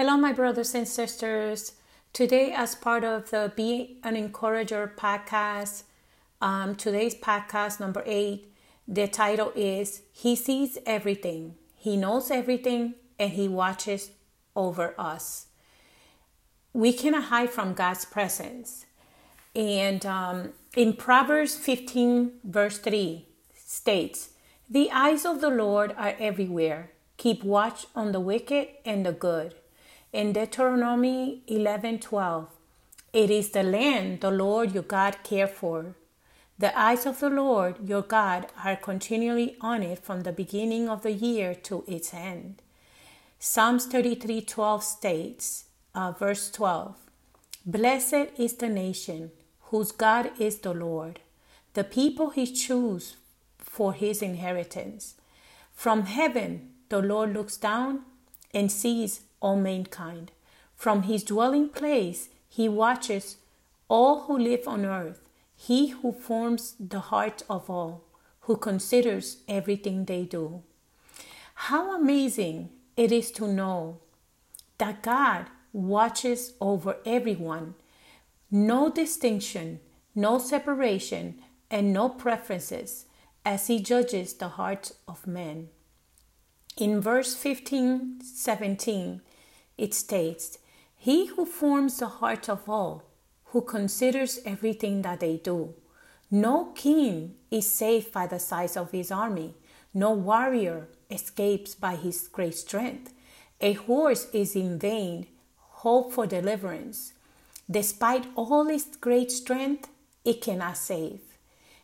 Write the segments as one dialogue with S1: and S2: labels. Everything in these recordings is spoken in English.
S1: Hello, my brothers and sisters. Today, as part of the Be an Encourager podcast, um, today's podcast number eight, the title is He Sees Everything, He Knows Everything, and He Watches Over Us. We cannot hide from God's presence. And um, in Proverbs 15, verse 3, states, The eyes of the Lord are everywhere. Keep watch on the wicked and the good in Deuteronomy 11:12, it is the land the Lord your God care for. The eyes of the Lord your God are continually on it from the beginning of the year to its end. Psalms 33:12 states, uh, verse 12, Blessed is the nation whose God is the Lord, the people he chose for his inheritance. From heaven the Lord looks down and sees all mankind. From his dwelling place, he watches all who live on earth, he who forms the heart of all, who considers everything they do. How amazing it is to know that God watches over everyone, no distinction, no separation, and no preferences as he judges the hearts of men. In verse 15 17, it states, He who forms the heart of all, who considers everything that they do. No king is safe by the size of his army, no warrior escapes by his great strength. A horse is in vain hope for deliverance. Despite all its great strength, it cannot save.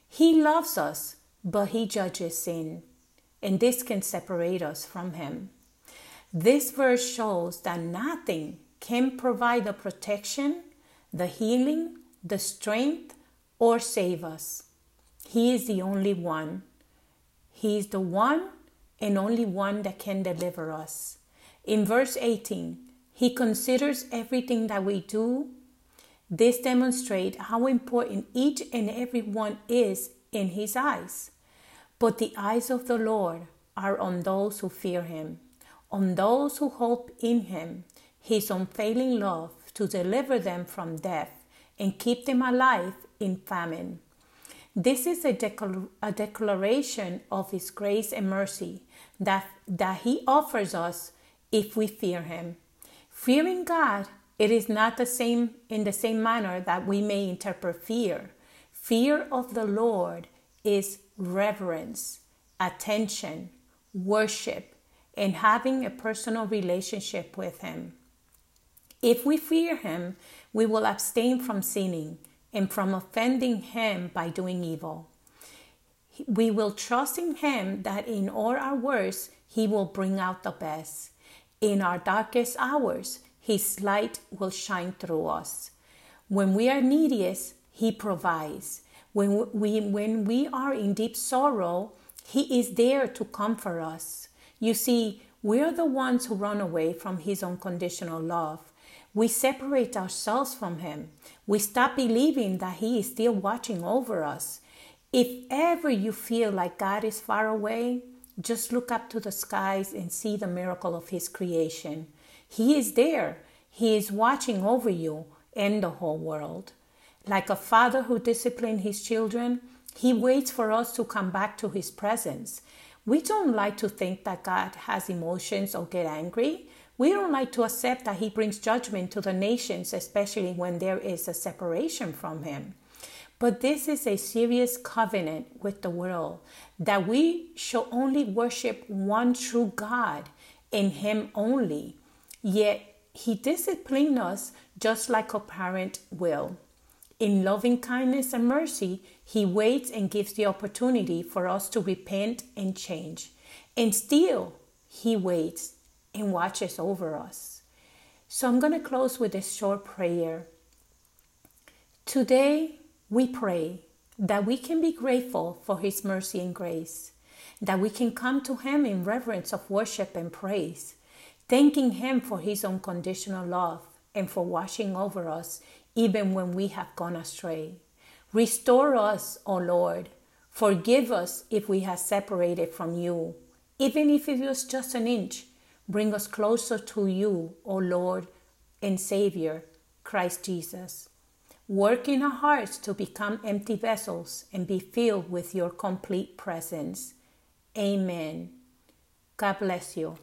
S1: He loves us, but he judges sin, and this can separate us from him. This verse shows that nothing can provide the protection, the healing, the strength, or save us. He is the only one. He is the one and only one that can deliver us. In verse 18, he considers everything that we do. This demonstrates how important each and every one is in his eyes. But the eyes of the Lord are on those who fear him on those who hope in him, his unfailing love to deliver them from death and keep them alive in famine. This is a, declar- a declaration of his grace and mercy that, that he offers us if we fear him. Fearing God, it is not the same in the same manner that we may interpret fear. Fear of the Lord is reverence, attention, worship, and having a personal relationship with Him. If we fear Him, we will abstain from sinning and from offending Him by doing evil. We will trust in Him that in all our worst, He will bring out the best. In our darkest hours, His light will shine through us. When we are neediest, He provides. When we, when we are in deep sorrow, He is there to comfort us. You see, we are the ones who run away from His unconditional love. We separate ourselves from Him. We stop believing that He is still watching over us. If ever you feel like God is far away, just look up to the skies and see the miracle of His creation. He is there. He is watching over you and the whole world. Like a father who disciplines his children, He waits for us to come back to His presence. We don't like to think that God has emotions or get angry. We don't like to accept that He brings judgment to the nations, especially when there is a separation from Him. But this is a serious covenant with the world that we shall only worship one true God in Him only. Yet He disciplines us just like a parent will. In loving kindness and mercy, He waits and gives the opportunity for us to repent and change. And still, He waits and watches over us. So I'm going to close with a short prayer. Today, we pray that we can be grateful for His mercy and grace, that we can come to Him in reverence of worship and praise, thanking Him for His unconditional love and for watching over us even when we have gone astray. Restore us, O Lord. Forgive us if we have separated from you, even if it was just an inch. Bring us closer to you, O Lord and Savior, Christ Jesus. Work in our hearts to become empty vessels and be filled with your complete presence. Amen. God bless you.